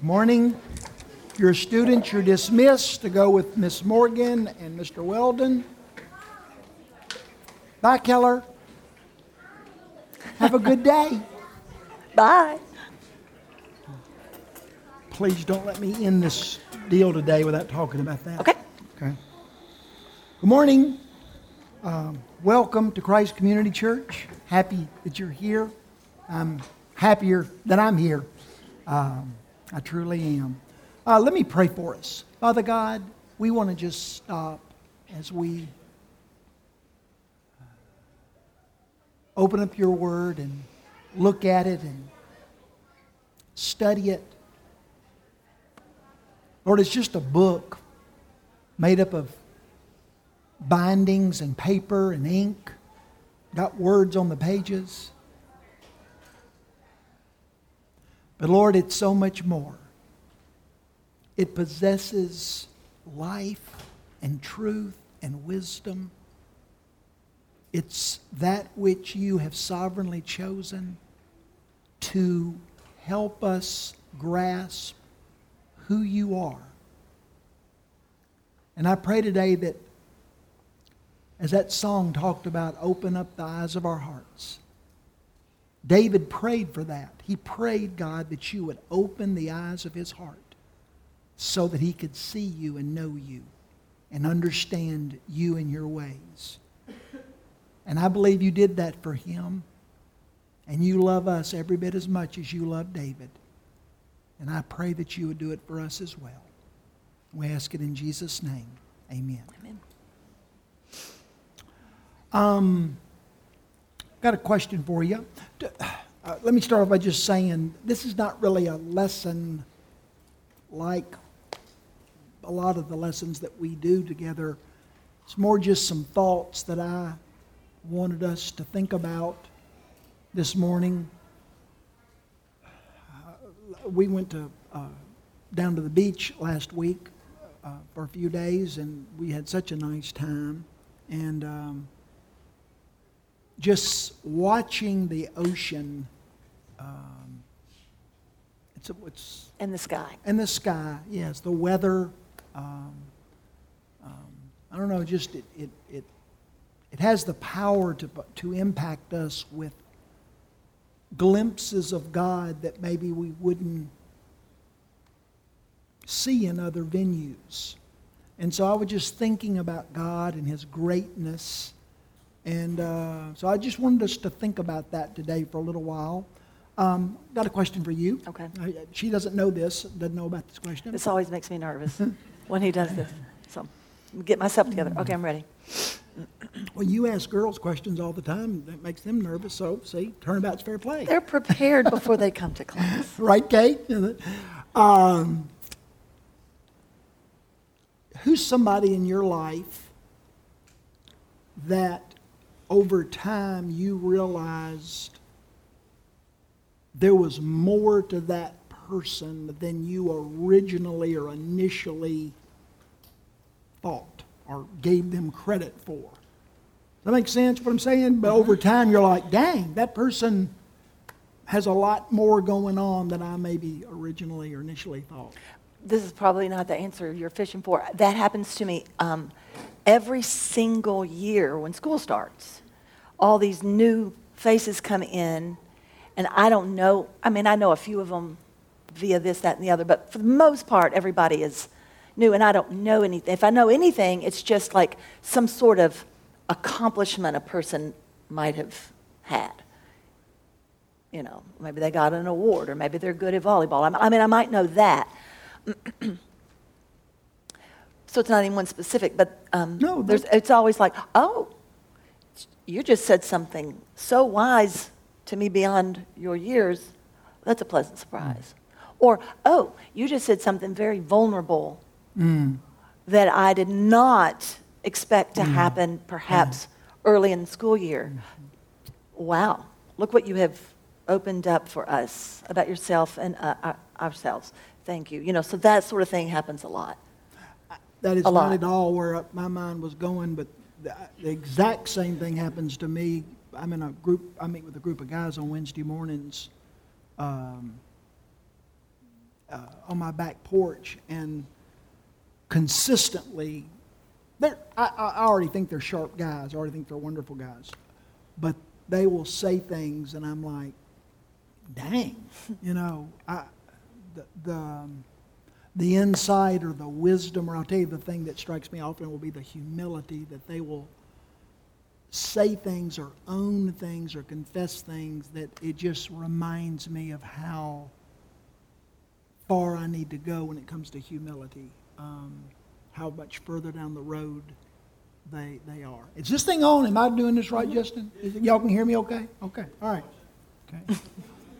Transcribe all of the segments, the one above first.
Morning. Your students, you're dismissed to go with Miss Morgan and Mr. Weldon. Bye, Keller. Have a good day. Bye. Please don't let me end this deal today without talking about that. Okay. Okay. Good morning. Um, welcome to Christ Community Church. Happy that you're here. I'm happier that I'm here. Um, I truly am. Uh, let me pray for us. Father God, we want to just stop as we open up your word and look at it and study it. Lord, it's just a book made up of bindings and paper and ink, got words on the pages. But Lord, it's so much more. It possesses life and truth and wisdom. It's that which you have sovereignly chosen to help us grasp who you are. And I pray today that as that song talked about, open up the eyes of our hearts. David prayed for that. He prayed, God, that you would open the eyes of his heart so that he could see you and know you and understand you and your ways. And I believe you did that for him. And you love us every bit as much as you love David. And I pray that you would do it for us as well. We ask it in Jesus' name. Amen. Amen. Um, got a question for you. Uh, let me start off by just saying this is not really a lesson like a lot of the lessons that we do together. It's more just some thoughts that I wanted us to think about this morning. Uh, we went to uh, down to the beach last week uh, for a few days, and we had such a nice time. And um, just watching the ocean. Um, it's, it's In the sky. and the sky. Yes, the weather. Um, um, I don't know. Just it, it it it has the power to to impact us with glimpses of God that maybe we wouldn't see in other venues. And so I was just thinking about God and His greatness and uh, so I just wanted us to think about that today for a little while. Um, got a question for you. Okay. Uh, she doesn't know this, doesn't know about this question. This always makes me nervous when he does this. So get myself together. Okay, I'm ready. Well, you ask girls questions all the time. That makes them nervous. So, see, turnabout's fair play. They're prepared before they come to class. Right, Kate? Um, who's somebody in your life that over time you realized there was more to that person than you originally or initially thought or gave them credit for. Does that make sense what I'm saying? But over time you're like, dang, that person has a lot more going on than I maybe originally or initially thought. This is probably not the answer you're fishing for. That happens to me um, every single year when school starts. All these new faces come in, and I don't know. I mean, I know a few of them via this, that, and the other, but for the most part, everybody is new, and I don't know anything. If I know anything, it's just like some sort of accomplishment a person might have had. You know, maybe they got an award, or maybe they're good at volleyball. I mean, I might know that. so it's not anyone specific, but um, No, there's, it's always like, oh, you just said something so wise to me beyond your years. That's a pleasant mm. surprise. Or, oh, you just said something very vulnerable mm. that I did not expect to mm. happen perhaps early in the school year. Mm-hmm. Wow, look what you have opened up for us about yourself and uh, our- ourselves. Thank you. You know, so that sort of thing happens a lot. That is A not lot. at all where my mind was going, but the, the exact same thing happens to me. I'm in a group, I meet with a group of guys on Wednesday mornings. Um, uh, on my back porch and consistently, they're, I, I already think they're sharp guys. I already think they're wonderful guys. But they will say things, and I'm like, dang, you know, I, the, the, um, the insight or the wisdom, or I'll tell you the thing that strikes me often will be the humility that they will say things or own things or confess things that it just reminds me of how far I need to go when it comes to humility. Um, how much further down the road they, they are. Is this thing on? Am I doing this right, Justin? It, y'all can hear me okay? Okay. All right. Okay.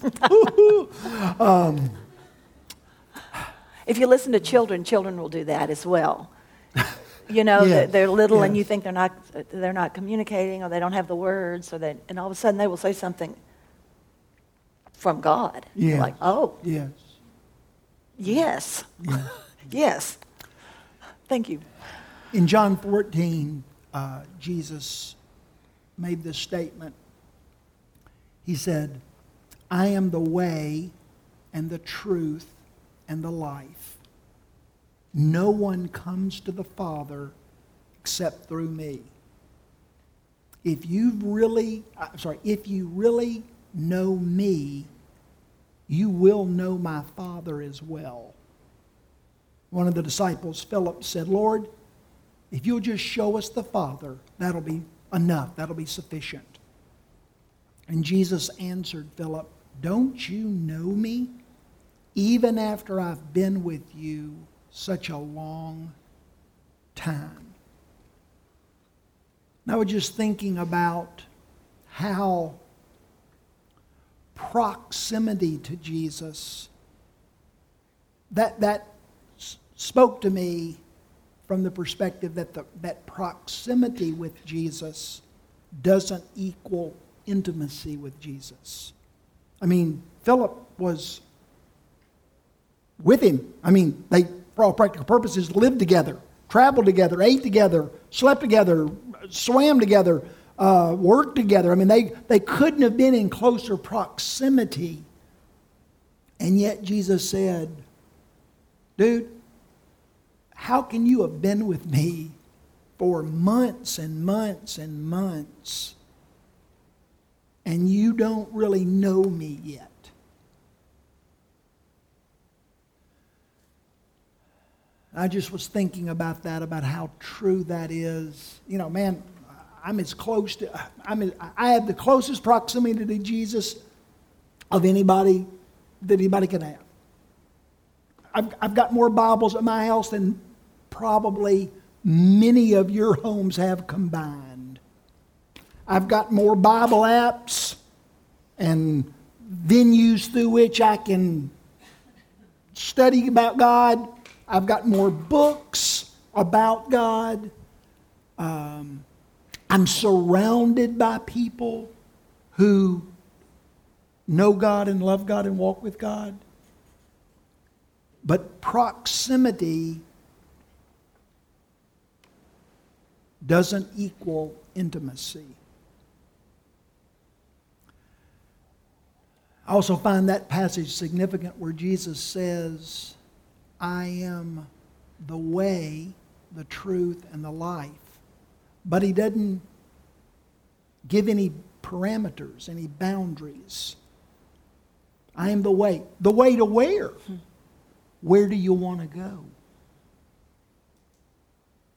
um, if you listen to children, children will do that as well. You know, Yes, they're little and you think they're not, they're not communicating or they don't have the words, or they, and all of a sudden they will say something from God. You're Like, oh, yes. yes, Yeah. yes. Thank you. In John 14, uh, Jesus made this statement. He said, I am the way and the truth and the life. No one comes to the Father except through me. If you really, I'm sorry, if you really know me, you will know my Father as well. One of the disciples, Philip, said, Lord, if you'll just show us the Father, that'll be enough. That'll be sufficient. And Jesus answered Philip, Don't you know me? Even after I've been with you such a long time. And I was just thinking about how proximity to Jesus, that, that spoke to me from the perspective that, the, that proximity with Jesus doesn't equal intimacy with Jesus. I mean, Philip was with him. I mean, they, for all practical purposes, lived together, traveled together, ate together, slept together, swam together, uh, worked together. I mean, they, they couldn't have been in closer proximity. And yet Jesus said, Dude, how can you have been with me for months and months and months and you don't really know me yet? I just was thinking about that, about how true that is. You know, man, I'm as close to, I'm as, I have the closest proximity to Jesus of anybody that anybody can have. I've, I've got more Bibles at my house than probably many of your homes have combined. I've got more Bible apps and venues through which I can study about God. I've got more books about God. Um, I'm surrounded by people who know God and love God and walk with God. But proximity doesn't equal intimacy. I also find that passage significant where Jesus says, I am the way, the truth, and the life. But he doesn't give any parameters, any boundaries. I am the way. The way to where? Where do you want to go?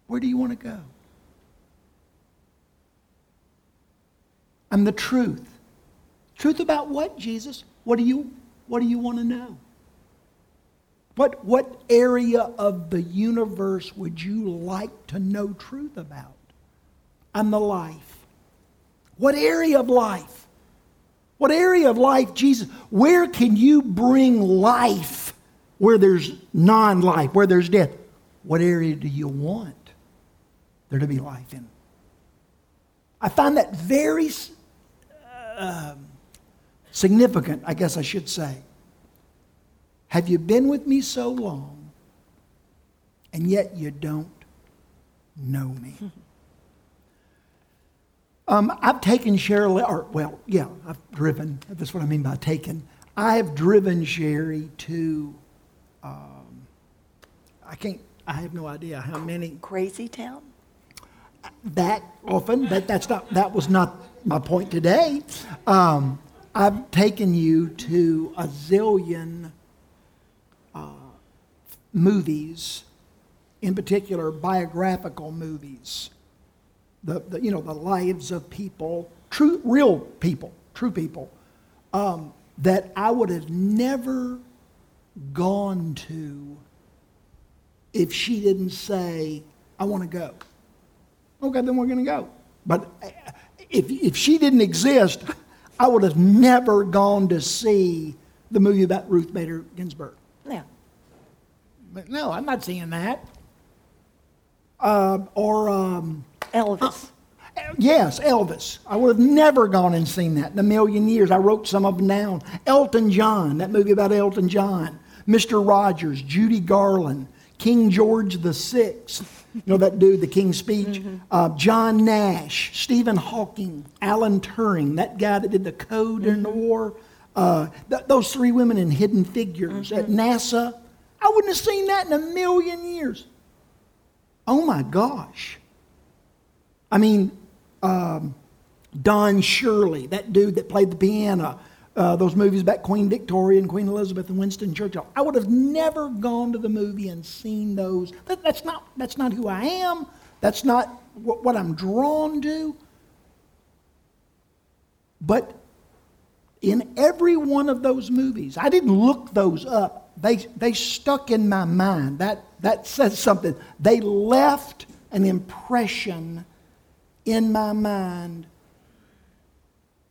Where do you want to go? I'm the truth. Truth about what, Jesus? What do you, what do you want to know? What, what area of the universe would you like to know truth about? I'm the life. What area of life? What area of life, Jesus? Where can you bring life where there's non life, where there's death? What area do you want there to be life in? I find that very um, significant, I guess I should say. Have you been with me so long, and yet you don't know me? Um, I've taken Sherry, or well, yeah, I've driven. That's what I mean by taken. I have driven Sherry to um, I can't, I have no idea how many. Crazy Town? that often, but that's not, that was not my point today. Um, I've taken you to a zillion movies, in particular biographical movies. The, the, you know, the lives of people, true, real people, true people, um, that I would have never gone to if she didn't say, I want to go. Okay, then we're going to go. But uh, if, if she didn't exist, I would have never gone to see the movie about Ruth Bader Ginsburg. Yeah. But no, I'm not seeing that. Uh, or, um, Elvis. yes, Elvis. I would have never gone and seen that in a million years. I wrote some of them down. Elton John, that movie about Elton John. Mr. Rogers, Judy Garland, King George the Sixth. You know that dude, the King's Speech? Uh, John Nash, Stephen Hawking, Alan Turing, that guy that did the code during the war. Uh, th- those three women in Hidden Figures at NASA. I wouldn't have seen that in a million years. Oh my gosh. I mean, um, Don Shirley, that dude that played the piano, uh, those movies about Queen Victoria and Queen Elizabeth and Winston Churchill. I would have never gone to the movie and seen those. That, that's, not, that's not who I am. That's not what, what I'm drawn to. But in every one of those movies, I didn't look those up. They, they stuck in my mind. That, that says something. They left an impression in my mind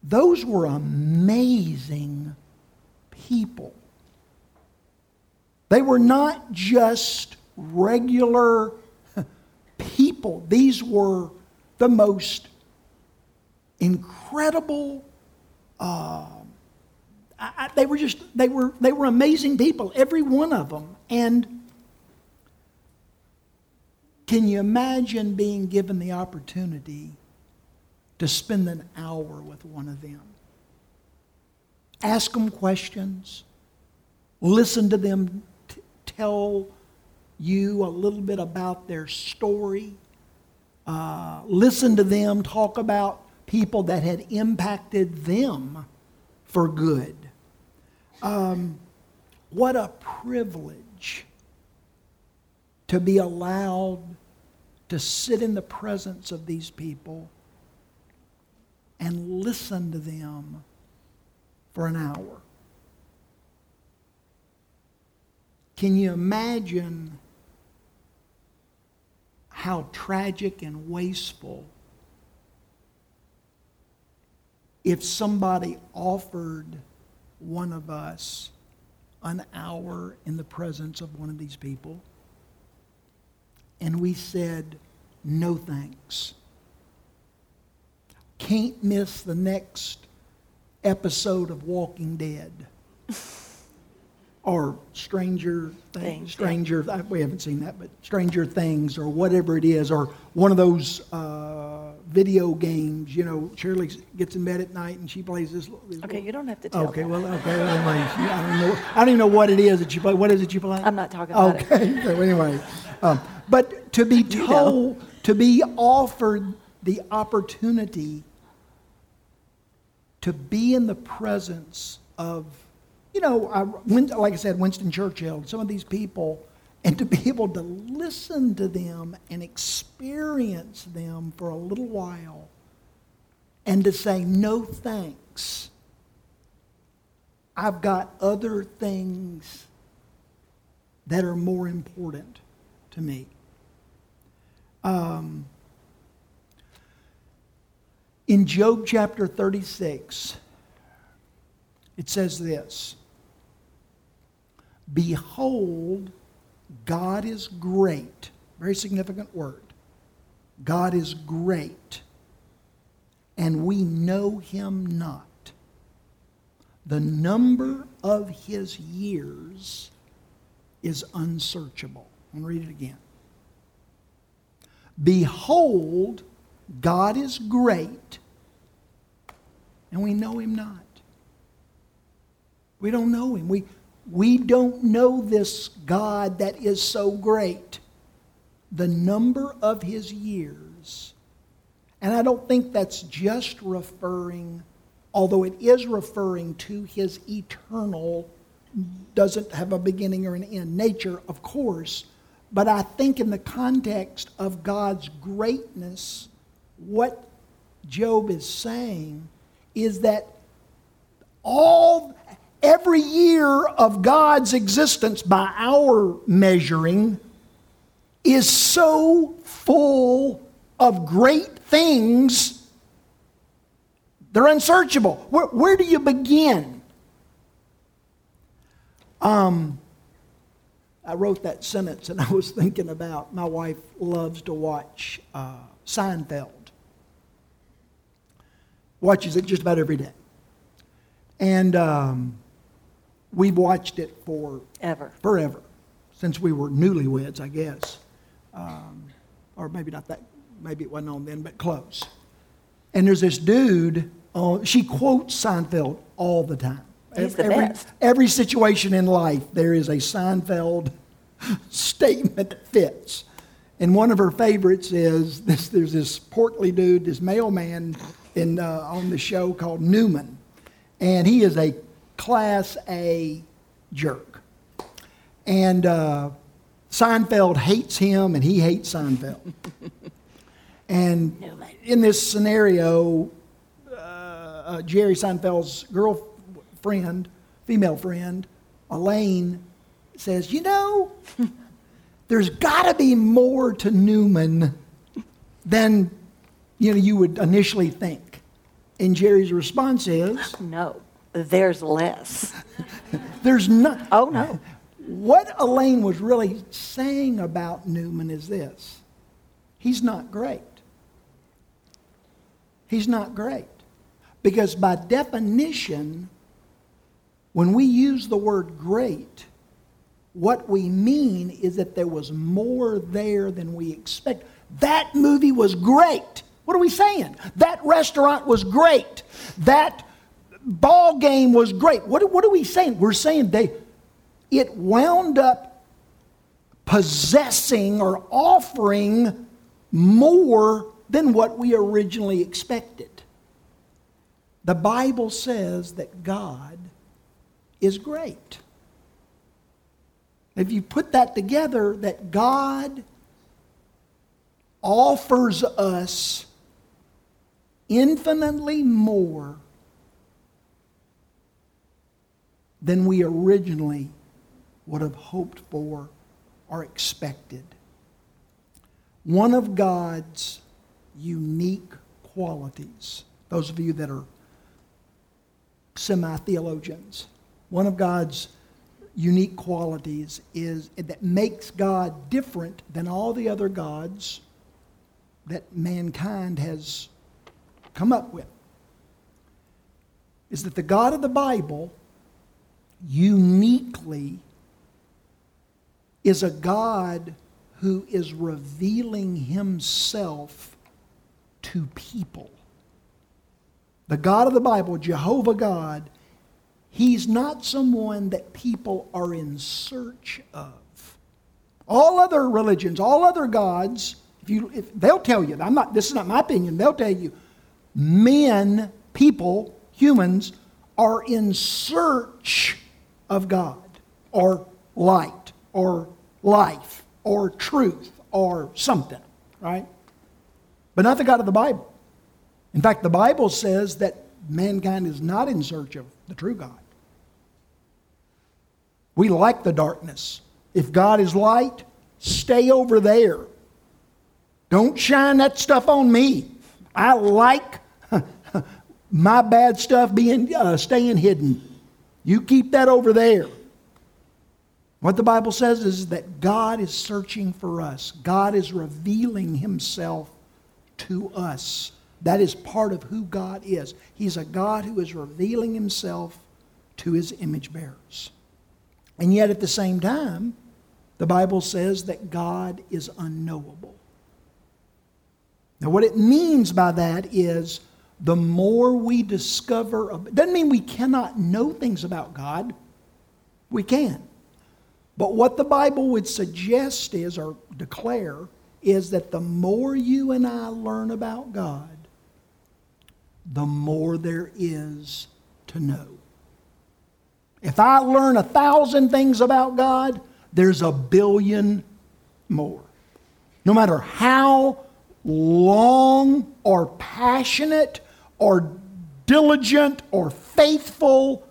those were amazing people. They were not just regular people, these were the most incredible. Uh, I, they were just they were they were amazing people every one of them and can you imagine being given the opportunity to spend an hour with one of them. Ask them questions, listen to them t- tell you a little bit about their story, uh, listen to them talk about people that had impacted them for good. Um, what a privilege to be allowed to sit in the presence of these people and listen to them for an hour. Can you imagine how tragic and wasteful if somebody offered one of us an hour in the presence of one of these people and we said, no thanks can't miss the next episode of Walking Dead. or Stranger Things, Things, Stranger, yeah. we haven't seen that, but Stranger Things or whatever it is, or one of those uh, video games, you know, Shirley gets in bed at night and she plays this. this okay, you don't have to tell Okay, well, okay, well, anyway, I, don't know, I don't even know what it is that you play. What is it you play? I'm not talking about okay. it. Okay, so anyway. Um, but to be told, you know. to be offered the opportunity to be in the presence of, you know, I, like I said, Winston Churchill, some of these people, and to be able to listen to them and experience them for a little while and to say, no thanks. I've got other things that are more important to me. Um, in Job chapter 36, it says this Behold, God is great. Very significant word. God is great, and we know him not. The number of his years is unsearchable. I'm going to read it again. Behold, God is great, and we know him not. We don't know him. We, We don't know this God that is so great. The number of his years. And I don't think that's just referring, although it is referring to his eternal, doesn't have a beginning or an end nature, of course. But I think in the context of God's greatness, what Job is saying is that all every year of God's existence by our measuring is so full of great things they're unsearchable. Where, where do you begin? Um, i wrote that sentence and i was thinking about my wife loves to watch uh, seinfeld. Watches it just about every day. And um, we've watched it for Ever. forever, since we were newlyweds, I guess. Um, or maybe not that, maybe it wasn't on then, but close. And there's this dude, uh, she quotes Seinfeld all the time. He's the every, best. every situation in life, there is a Seinfeld statement that fits. And one of her favorites is this, there's this portly dude, this mailman in, uh, on the show called Newman. And he is a class A jerk. And uh, Seinfeld hates him, and he hates Seinfeld. and in this scenario, uh, uh, Jerry Seinfeld's girlfriend, female friend, Elaine, says, You know, there's got to be more to Newman than you know you would initially think. And Jerry's response is, No, there's less. There's not. Oh, no. What Elaine was really saying about Newman is this he's not great. He's not great. Because by definition, when we use the word great, what we mean is that there was more there than we expect. That movie was great. What are we saying? That restaurant was great. That ball game was great. What, what are we saying? We're saying they, it wound up possessing or offering more than what we originally expected. The Bible says that God is great. If you put that together, that God offers us infinitely more than we originally would have hoped for or expected. One of God's unique qualities, those of you that are semi theologians, one of God's unique qualities is that makes God different than all the other gods that mankind has come up with is that the God of the Bible uniquely is a God who is revealing himself to people. The God of the Bible, Jehovah God, he's not someone that people are in search of. All other religions, all other gods, if you, if they'll tell you, I'm not, this is not my opinion, they'll tell you, men, people, humans, are in search of God or light or life or truth or something, right? But not the God of the Bible. In fact, the Bible says that mankind is not in search of the true God. We like the darkness. If God is light, stay over there. Don't shine that stuff on me. I like my bad stuff being uh, staying hidden. You keep that over there. What the Bible says is that God is searching for us. God is revealing himself to us. That is part of who God is. He's a God who is revealing himself to his image bearers. And yet at the same time, the Bible says that God is unknowable. Now, what it means by that is the more we discover, doesn't mean we cannot know things about God. We can. But what the Bible would suggest is, or declare, is that the more you and I learn about God, the more there is to know. If I learn a thousand things about God, there's a billion more. No matter how long or passionate or diligent or faithful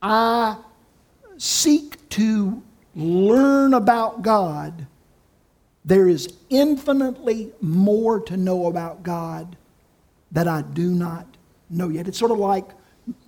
I seek to learn about God, there is infinitely more to know about God that I do not know yet. It's sort of like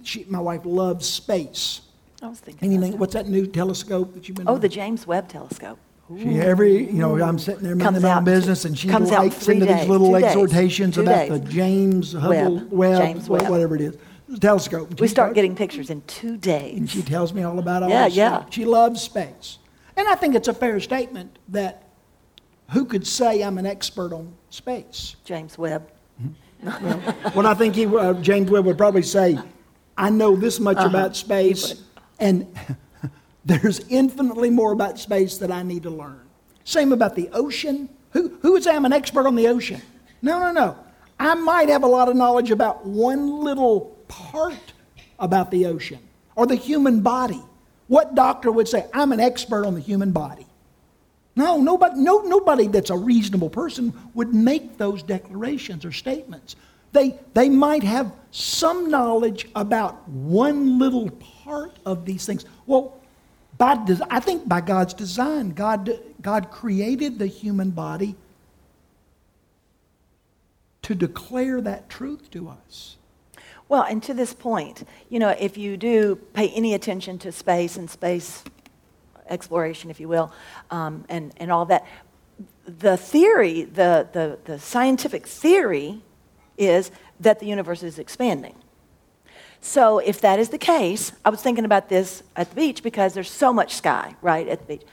she, my wife loves space. I was thinking. Anything? that. What's that new telescope that you've been? Oh, on? the James Webb Telescope. She every you know I'm sitting there minding my own out- business and she comes out writes three into these days, little two days, exhortations two about days. the James Hubble Webb, Webb, James wha- Webb. whatever it is, telescope. We she start starts- getting pictures in two days. and she tells me all about all Yeah, this yeah. stuff. She loves space, and I think it's a fair statement that who could say I'm an expert on space? James Webb. Well, I think he, uh, James Webb would probably say, I know this much Uh-huh. about space, and there's infinitely more about space that I need to learn. Same about the ocean. Who, who would say I'm an expert on the ocean? No, no, no. I might have a lot of knowledge about one little part about the ocean or the human body. What doctor would say, I'm an expert on the human body? No, nobody, no, nobody that's a reasonable person would make those declarations or statements. They, they might have some knowledge about one little part of these things. Well, by des- I think by God's design, God, God created the human body to declare that truth to us. Well, and to this point, you know, if you do pay any attention to space and space exploration, if you will, um, and, and all that, the theory, the, the, the scientific theory is that the universe is expanding. So if that is the case, I was thinking about this at the beach because there's so much sky, right, at the beach.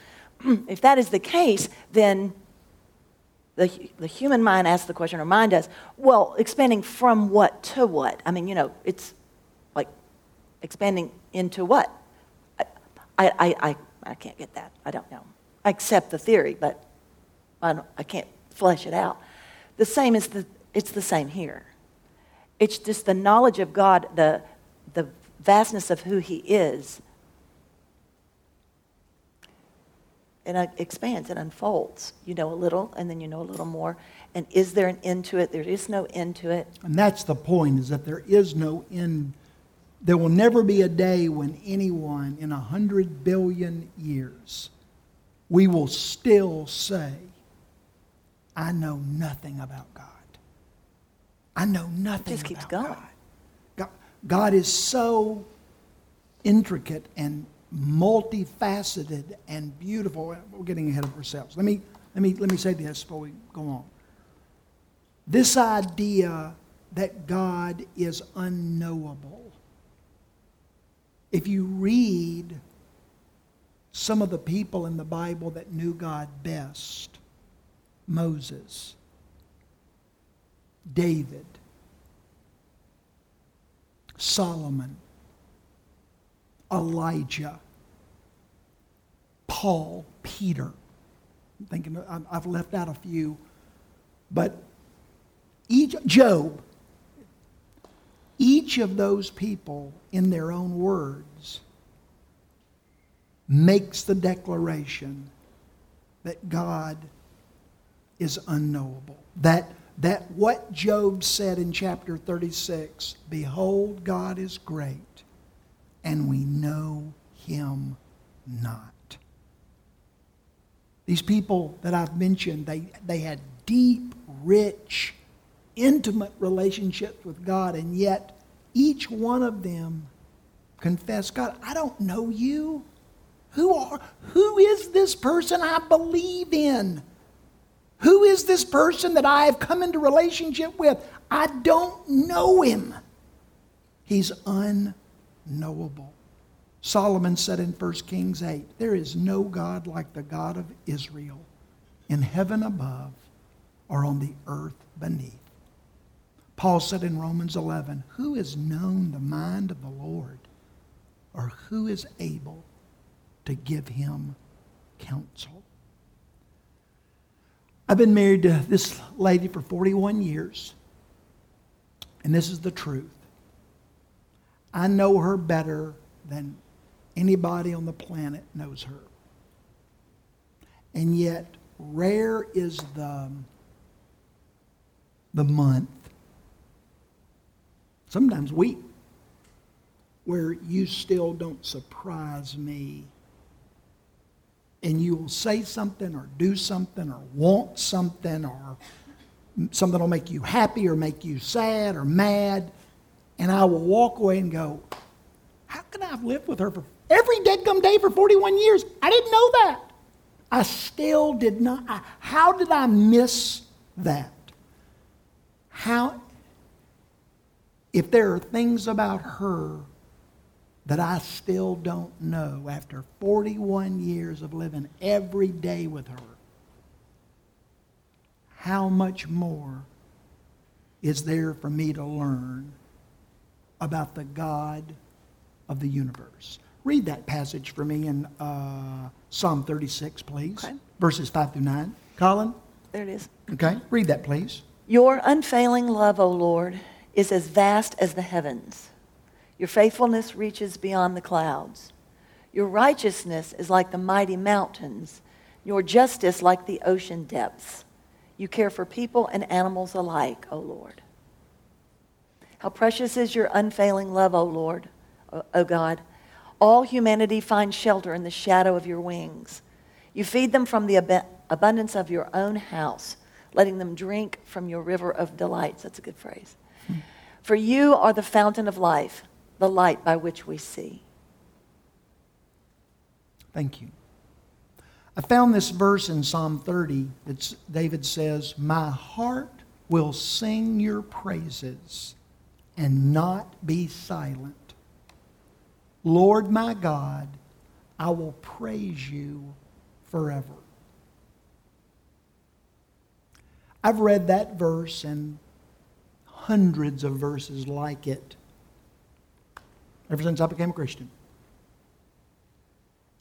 if that is the case, then the, the human mind asks the question, or mind does, well, expanding from what to what? I mean, you know, it's like expanding into what? I, I, I, I can't get that. I don't know. I accept the theory, but I, I can't flesh it out. The same is the, it's the same here. It's just the knowledge of God, the, the vastness of who He is. It expands, it unfolds. You know a little, and then you know a little more. And is there an end to it? There is no end to it. And that's the point, is that there is no end. There will never be a day when anyone in a hundred billion years, we will still say, I know nothing about God. I know nothing It just keeps about going. God. God. Is so intricate and multifaceted and beautiful. We're getting ahead of ourselves. Let me, let me, let me say this before we go on. This idea that God is unknowable. If you read some of the people in the Bible that knew God best, Moses, David, Solomon, Elijah, Paul, Peter. I'm thinking I've left out a few, but each Job, each of those people in their own words makes the declaration that God is unknowable. That, that what Job said in chapter 36 Behold, God is great, and we know him not. These people that I've mentioned, they, they had deep, rich, intimate relationships with God, and yet each one of them confessed, God, I don't know you. Who are who is this person I believe in? Who is this person that I have come into relationship with? I don't know him. He's unknowable. Solomon said in 1 Kings 8, There is no God like the God of Israel in heaven above or on the earth beneath. Paul said in Romans 11, Who has known the mind of the Lord? or who is able to give him counsel? I've been married to this lady for 41 years, and this is the truth. I know her better than anybody on the planet knows her. And yet, rare is the, the month, sometimes week, where you still don't surprise me and you will say something or do something or want something or something will make you happy or make you sad or mad and I will walk away and go, how can I have lived with her for every dead gum day for 41 years? I didn't know that. I still did not. I, how did I miss that? How, if there are things about her that I still don't know after 41 years of living every day with her, how much more is there for me to learn about the God of the universe? Read that passage for me in uh, Psalm 36, please. Okay. Verses 5 through 9. Colin? There it is. Okay, read that, please. Your unfailing love, O Lord, is as vast as the heavens. Your faithfulness reaches beyond the clouds. Your righteousness is like the mighty mountains, your justice like the ocean depths. You care for people and animals alike, O Lord. How precious is your unfailing love, O Lord, O, God. All humanity finds shelter in the shadow of your wings. You feed them from the ab- abundance of your own house, letting them drink from your river of delights. That's a good phrase. Hmm. For you are the fountain of life the light by which we see. Thank you. I found this verse in Psalm 30 that David says, My heart will sing your praises and not be silent. Lord my God, I will praise you forever. I've read that verse and hundreds of verses like it ever since I became a Christian.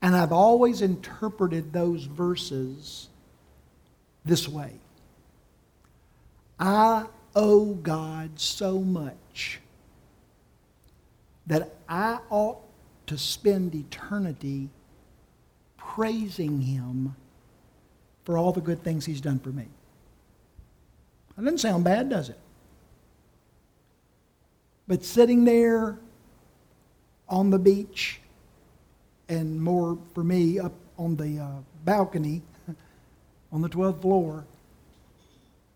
And I've always interpreted those verses this way I owe God so much that I ought to spend eternity praising Him for all the good things He's done for me. That doesn't sound bad, does it? But sitting there on the beach, and more for me up on the uh, balcony on the 12th floor.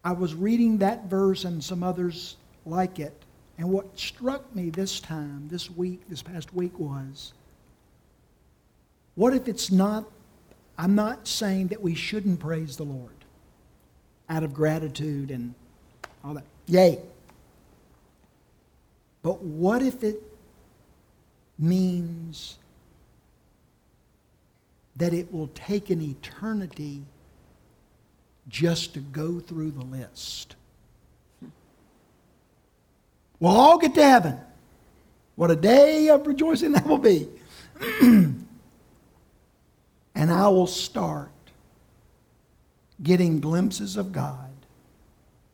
I was reading that verse and some others like it. And what struck me this time, this week, this past week was what if it's not, I'm not saying that we shouldn't praise the Lord out of gratitude and all that. Yay. But what if it means that it will take an eternity just to go through the list. We'll all get to heaven. What a day of rejoicing that will be. and I will start getting glimpses of God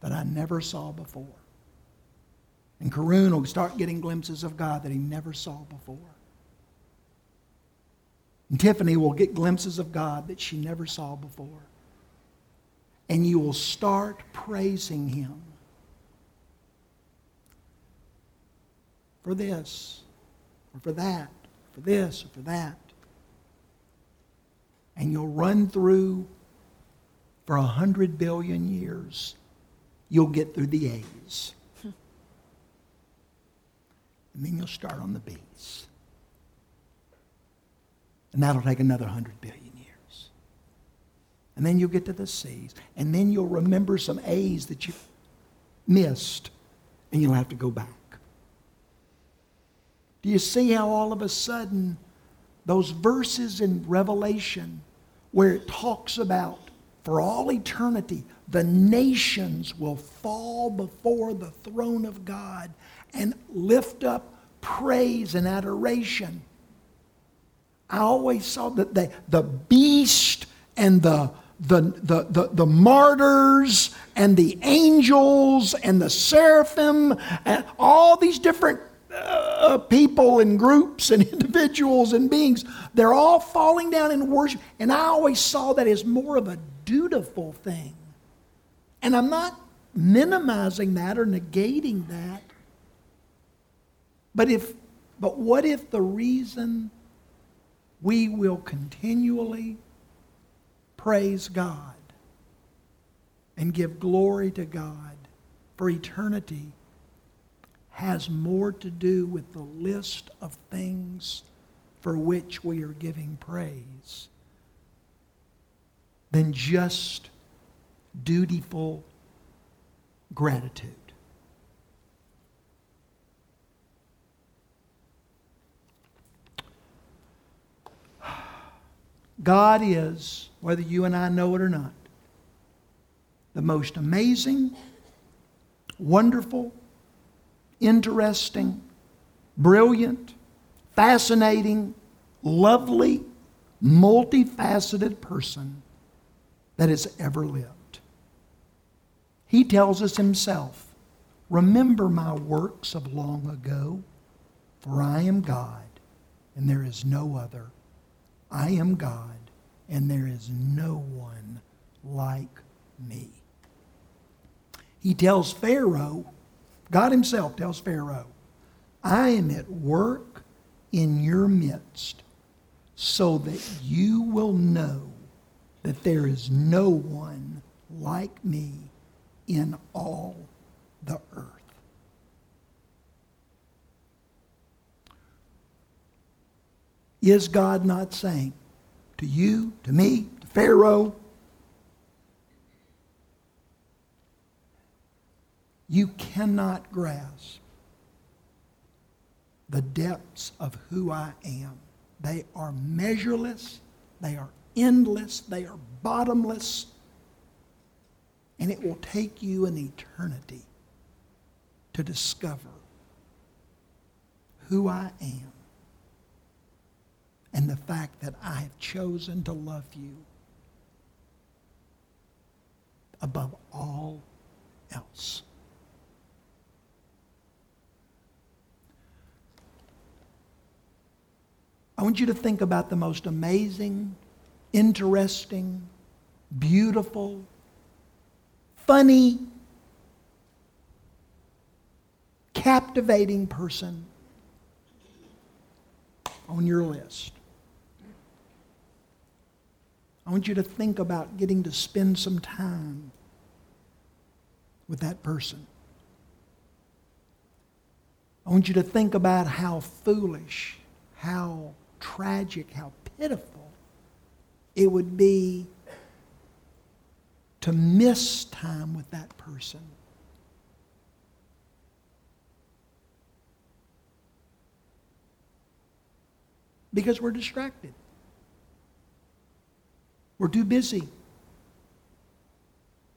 that I never saw before. And Karun will start getting glimpses of God that he never saw before. And Tiffany will get glimpses of God that she never saw before. And you will start praising him for this, or for that, for this, or for that. And you'll run through for a hundred billion years. You'll get through the A's and then you'll start on the B's. And that'll take another 100 billion years. And then you'll get to the C's. And then you'll remember some A's that you missed, and you'll have to go back. Do you see how all of a sudden those verses in Revelation where it talks about for all eternity, the nations will fall before the throne of God and lift up praise and adoration. I always saw that the, the beast and the, the, the, the, the martyrs and the angels and the seraphim and all these different uh, people and groups and individuals and beings, they're all falling down in worship. And I always saw that as more of a dutiful thing. And I'm not minimizing that or negating that. But if but what if the reason we will continually praise God and give glory to God for eternity has more to do with the list of things for which we are giving praise than just dutiful gratitude. God is, whether you and I know it or not, the most amazing, wonderful, interesting, brilliant, fascinating, lovely, multifaceted person that has ever lived. He tells us himself, Remember my works of long ago, for I am God, and there is no other. I am God, and there is no one like me. He tells Pharaoh, God Himself tells Pharaoh, I am at work in your midst so that you will know that there is no one like me in all the earth. Is God not saying to you, to me, to Pharaoh, you cannot grasp the depths of who I am. They are measureless, they are endless, they are bottomless, and it will take you an eternity to discover who I am and the fact that I have chosen to love you above all else. I want you to think about the most amazing, interesting, beautiful, funny, captivating person on your list. I want you to think about getting to spend some time with that person. I want you to think about how foolish, how tragic, how pitiful it would be to miss time with that person. Because we're distracted. We're too busy.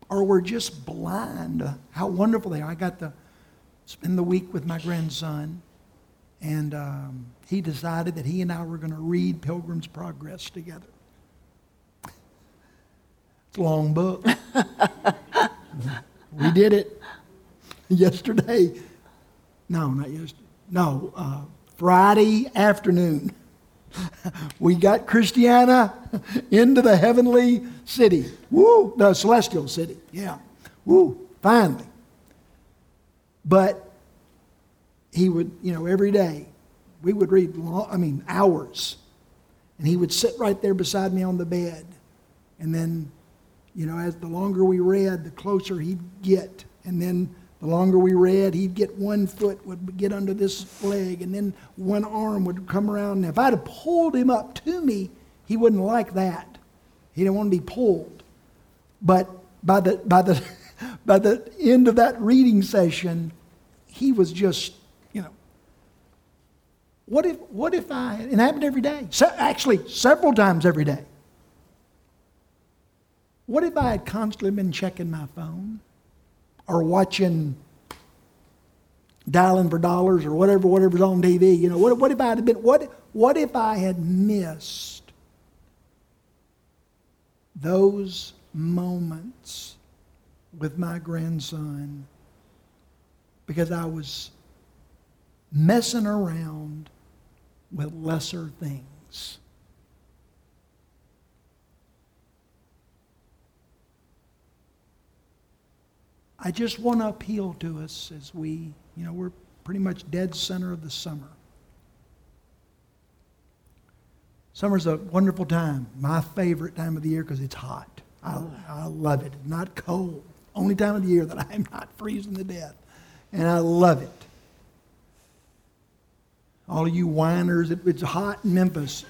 Or we're just blind how wonderful they are. I got to spend the week with my grandson, and um, he decided that he and I were going to read Pilgrim's Progress together. It's a long book. we did it yesterday. No, not yesterday. No, uh, Friday afternoon. we got Christiana into the heavenly city. Woo, the celestial city. Yeah. Woo, finally. But he would, you know, every day we would read, long, I mean, hours. And he would sit right there beside me on the bed. And then, you know, as the longer we read, the closer he'd get. And then the longer we read, he'd get one foot would get under this leg, and then one arm would come around. And if I'd have pulled him up to me, he wouldn't like that. He didn't want to be pulled. But by the by the by the end of that reading session, he was just, you know. What if what if I it happened every day? Actually, several times every day. What if I had constantly been checking my phone? Or watching dialing for dollars or whatever, whatever's on TV. You know, what, what if I had been, what, what if I had missed those moments with my grandson because I was messing around with lesser things. I just want to appeal to us as we, you know, we're pretty much dead center of the summer. Summer's a wonderful time, my favorite time of the year because it's hot. I, I love it. Not cold. Only time of the year that I'm not freezing to death. And I love it. All you whiners, it, it's hot in Memphis.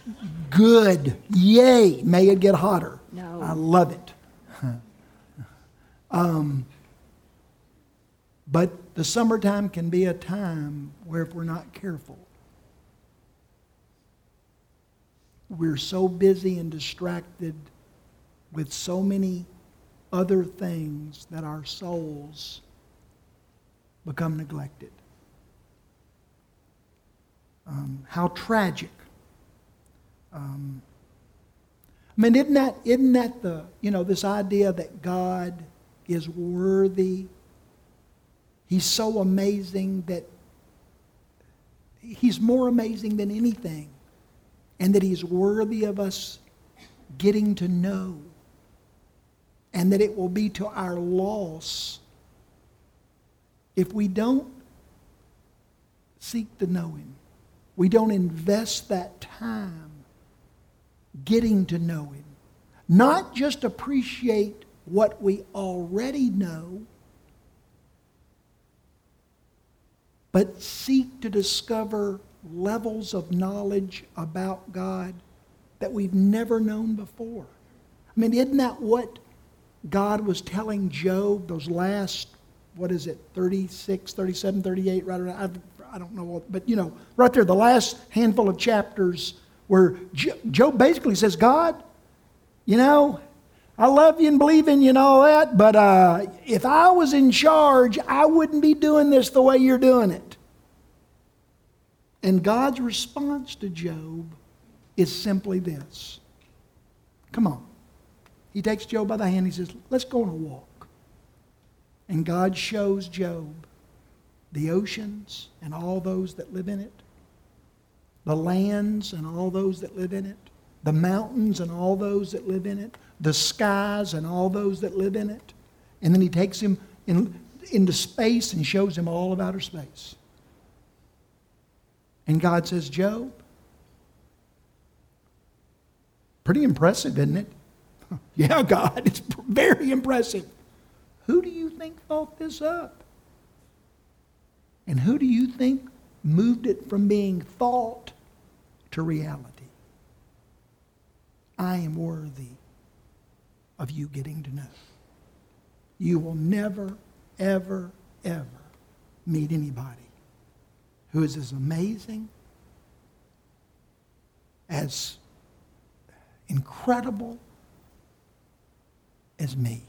Good. Yay. May it get hotter. No. I love it. um, but the summertime can be a time where, if we're not careful, we're so busy and distracted with so many other things that our souls become neglected. Um, how tragic. Um, I mean, isn't that, isn't that the, you know, this idea that God is worthy He's so amazing that he's more amazing than anything, and that he's worthy of us getting to know, and that it will be to our loss if we don't seek to know him. We don't invest that time getting to know him. Not just appreciate what we already know but seek to discover levels of knowledge about God that we've never known before. I mean, isn't that what God was telling Job those last, what is it, 36, 37, 38, right around, I, I don't know, but you know, right there, the last handful of chapters where Job basically says, God, you know, I love you and believe in you and all that, but uh, if I was in charge, I wouldn't be doing this the way you're doing it. And God's response to Job is simply this Come on. He takes Job by the hand. He says, Let's go on a walk. And God shows Job the oceans and all those that live in it, the lands and all those that live in it, the mountains and all those that live in it, the skies and all those that live in it. And then he takes him in, into space and shows him all of outer space. And God says, Job, pretty impressive, isn't it? yeah, God, it's very impressive. Who do you think thought this up? And who do you think moved it from being thought to reality? I am worthy of you getting to know. You will never, ever, ever meet anybody who is as amazing, as incredible as me.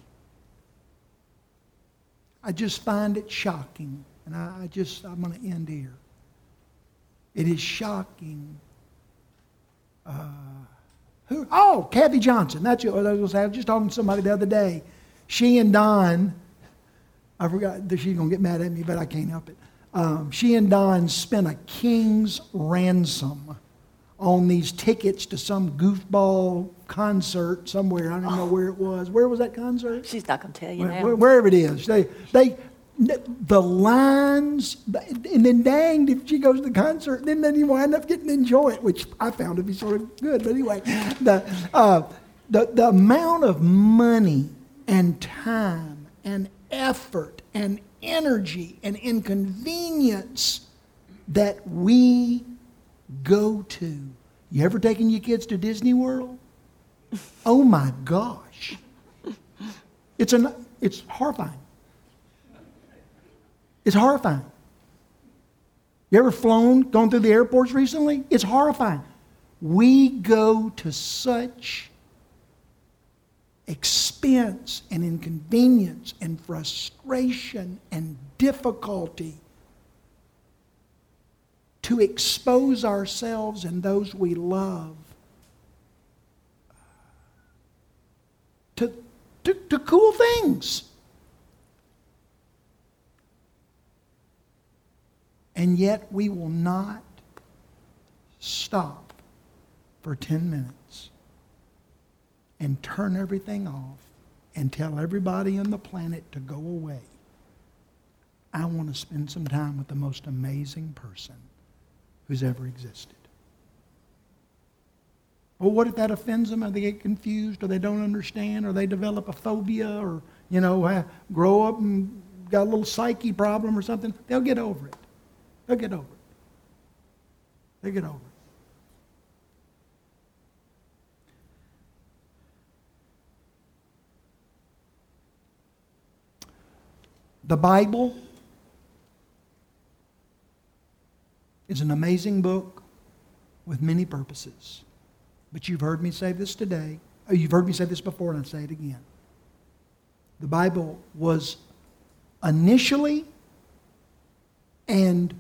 I just find it shocking, and I, just, I'm going to end here. It is shocking. Uh, who? Oh, Kathy Johnson. That's what I was, just talking to somebody the other day. She and Don, I forgot that she's going to get mad at me, but I can't help it. Um, she and Don spent a king's ransom on these tickets to some goofball concert somewhere. I don't know where it was. Where was that concert? She's not going to tell you where, now. Wherever it is. They, they, the lines, and then danged if she goes to the concert, then then you wind up getting to enjoy it, which I found to be sort of good. But anyway, the, uh, the, the amount of money and time and effort and energy and inconvenience that we go to. You ever taken your kids to Disney World? Oh my gosh. It's, an, it's horrifying. It's horrifying. You ever flown, gone through the airports recently? It's horrifying. We go to such expense and inconvenience and frustration and difficulty to expose ourselves and those we love to, to, to cool things. And yet we will not stop for 10 minutes and turn everything off and tell everybody on the planet to go away. I want to spend some time with the most amazing person who's ever existed. Well, what if that offends them or they get confused or they don't understand or they develop a phobia or, you know, uh, grow up and got a little psyche problem or something? They'll get over it. They'll get over it. They'll get over it. The Bible is an amazing book with many purposes. But you've heard me say this today. Oh, you've heard me say this before, and I'll say it again. The Bible was initially and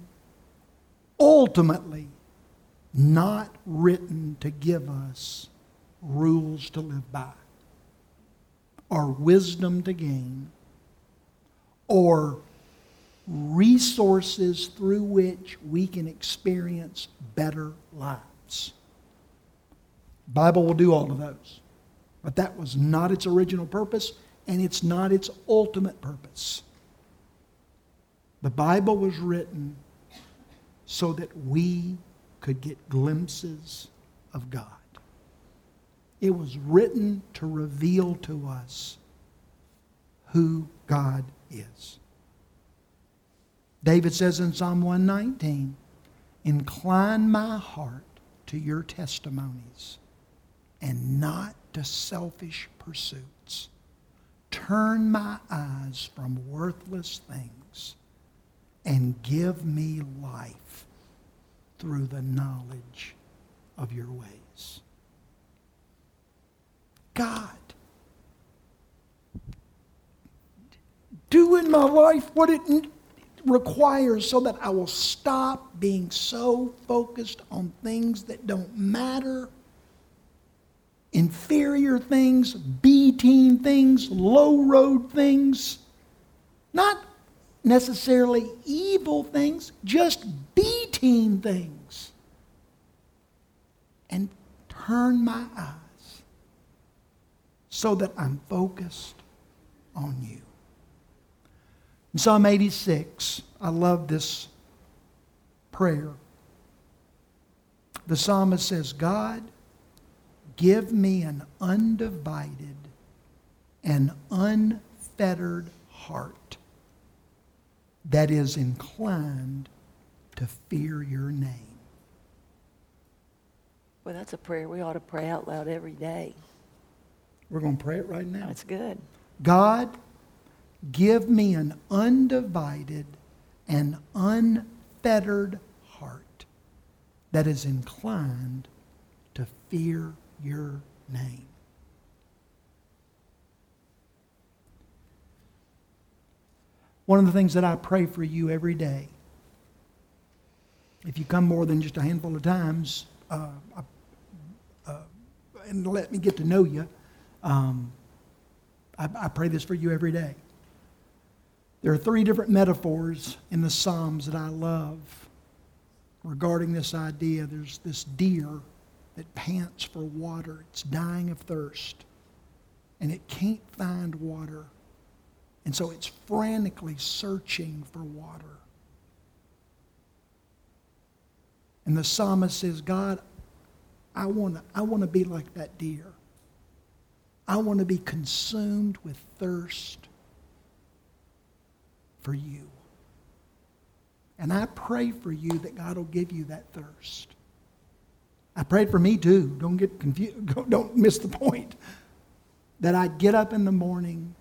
ultimately not written to give us rules to live by, or wisdom to gain, or resources through which we can experience better lives. Bible will do all of those. But that was not its original purpose, and it's not its ultimate purpose. The Bible was written so that we could get glimpses of God. It was written to reveal to us who God is. David says in Psalm 119, Incline my heart to your testimonies and not to selfish pursuits. Turn my eyes from worthless things and give me life through the knowledge of your ways. God, do in my life what it requires so that I will stop being so focused on things that don't matter, inferior things, B team things, low road things, not necessarily evil things, just B team things. And turn my eyes so that I'm focused on you. In Psalm 86, I love this prayer. The psalmist says, God, give me an undivided and unfettered heart that is inclined to fear your name. Well, that's a prayer we ought to pray out loud every day. We're going to pray it right now. That's good. God, give me an undivided and unfettered heart that is inclined to fear your name. One of the things that I pray for you every day, if you come more than just a handful of times uh, uh, and let me get to know you, um, I, I pray this for you every day. There are three different metaphors in the Psalms that I love regarding this idea. There's this deer that pants for water, it's dying of thirst, and it can't find water. And so it's frantically searching for water. And the psalmist says, God, I want to I wanna be like that deer. I want to be consumed with thirst for you. And I pray for you that God will give you that thirst. I prayed for me too. Don't get confused. Don't miss the point. That I get up in the morning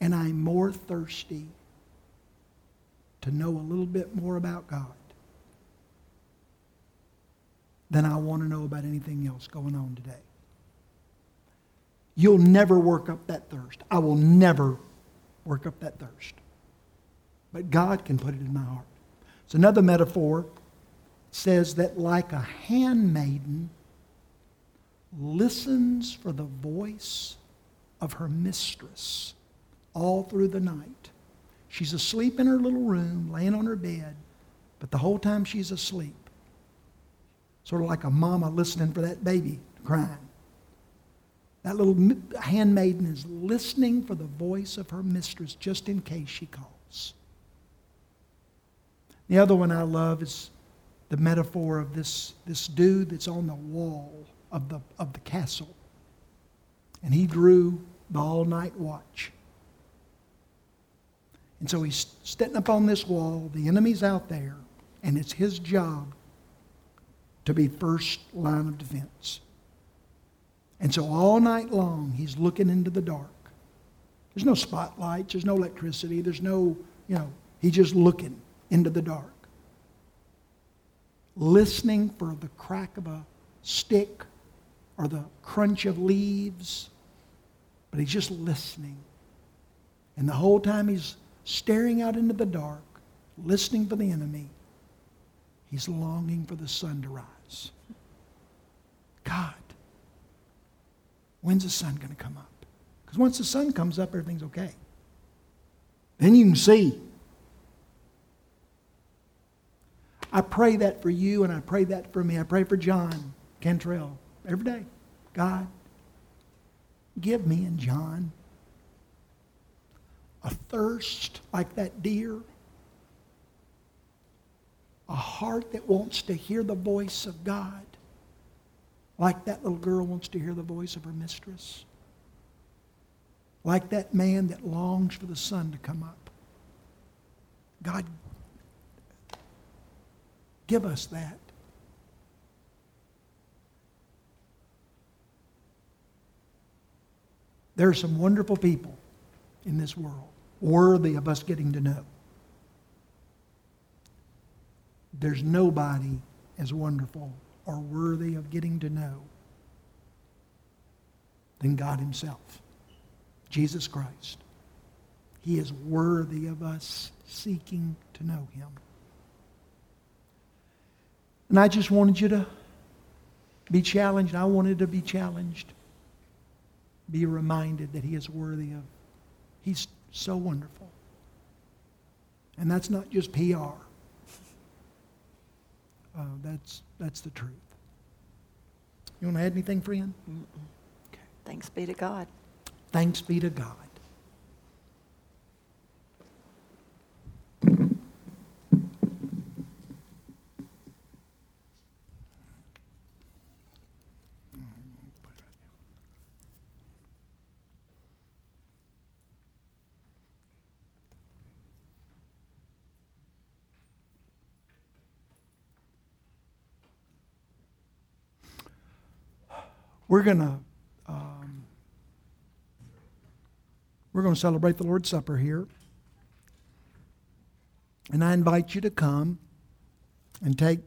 and I'm more thirsty to know a little bit more about God than I want to know about anything else going on today. You'll never work up that thirst. I will never work up that thirst. But God can put it in my heart. It's another metaphor. Says that like a handmaiden listens for the voice of her mistress all through the night. She's asleep in her little room, laying on her bed, but the whole time she's asleep, sort of like a mama listening for that baby crying. That little handmaiden is listening for the voice of her mistress just in case she calls. The other one I love is the metaphor of this, this dude that's on the wall of the, of the castle. And he drew the all night watch. And so he's sitting up on this wall, the enemy's out there, and it's his job to be first line of defense. And so all night long, he's looking into the dark. There's no spotlights, there's no electricity, there's no, you know, he's just looking into the dark. Listening for the crack of a stick or the crunch of leaves, but he's just listening. And the whole time he's staring out into the dark, listening for the enemy, he's longing for the sun to rise. God, when's the sun going to come up? Because once the sun comes up, everything's okay. Then you can see. I pray that for you, and I pray that for me. I pray for John Cantrell every day. God, give me and John a thirst like that deer, a heart that wants to hear the voice of God, like that little girl wants to hear the voice of her mistress, like that man that longs for the sun to come up. God, give us that. There are some wonderful people in this world worthy of us getting to know. There's nobody as wonderful or worthy of getting to know than God Himself, Jesus Christ. He is worthy of us seeking to know Him. And I just wanted you to be challenged. I wanted to be challenged. Be reminded that He is worthy of. He's so wonderful. And that's not just PR. Uh, that's, that's the truth. You want to add anything, friend? Okay. Thanks be to God. Thanks be to God. We're going to um, we're going to celebrate the Lord's Supper here. And I invite you to come and take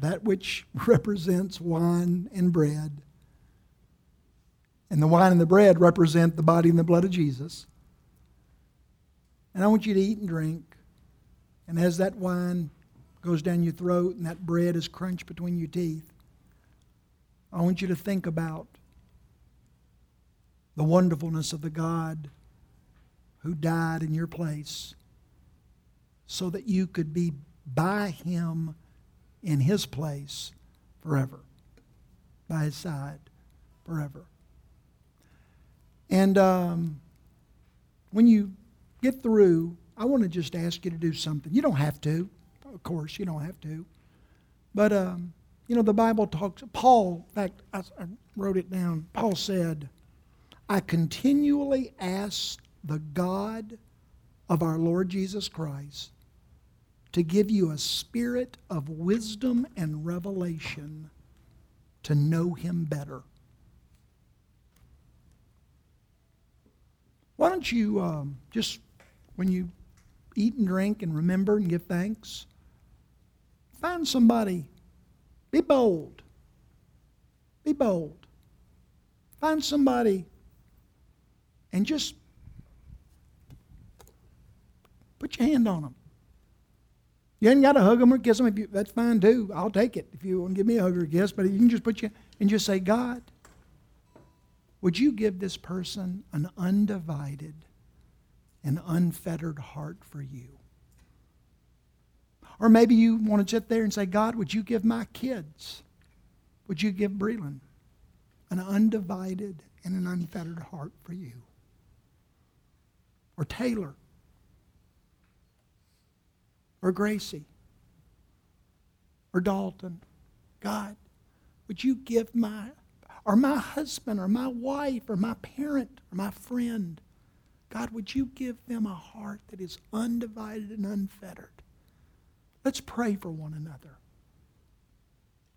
that which represents wine and bread. And the wine and the bread represent the body and the blood of Jesus. And I want you to eat and drink. And as that wine goes down your throat and that bread is crunched between your teeth, I want you to think about the wonderfulness of the God who died in your place so that you could be by him in his place forever, by his side forever. And um, when you get through, I want to just ask you to do something. You don't have to, of course, you don't have to. But um, you know, the Bible talks, Paul, in fact, I, I wrote it down. Paul said, I continually ask the God of our Lord Jesus Christ to give you a spirit of wisdom and revelation to know him better. Why don't you um, just, when you eat and drink and remember and give thanks, find somebody be bold. Be bold. Find somebody and just put your hand on them. You ain't got to hug them or kiss them. If you, that's fine too. I'll take it if you want to give me a hug or a kiss. But you can just put you and just say, God, would you give this person an undivided and unfettered heart for you? Or maybe you want to sit there and say, God, would you give my kids, would you give Breland an undivided and an unfettered heart for you? Or Taylor? Or Gracie? Or Dalton? God, would you give my, or my husband, or my wife, or my parent, or my friend, God, would you give them a heart that is undivided and unfettered? Let's pray for one another.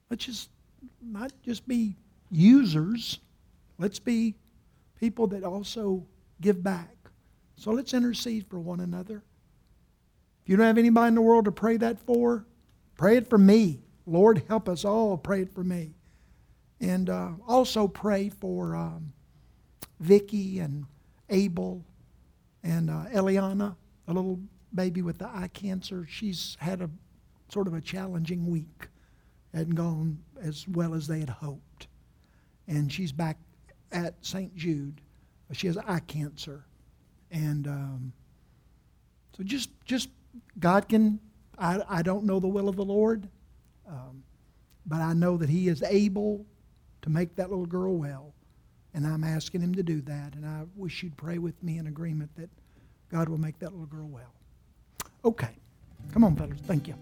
Let's just not just be users. Let's be people that also give back. So let's intercede for one another. If you don't have anybody in the world to pray that for, pray it for me. Lord, help us all. Pray it for me. And uh, also pray for um, Vicky and Abel and uh, Eliana, a little baby with the eye cancer. She's had a sort of a challenging week. Hadn't gone as well as they had hoped. And she's back at St. Jude. She has eye cancer. And um, so just, just God can, I, I don't know the will of the Lord, um, but I know that He is able to make that little girl well. And I'm asking Him to do that. And I wish you'd pray with me in agreement that God will make that little girl well. Okay. Come on, fellas. Thank you.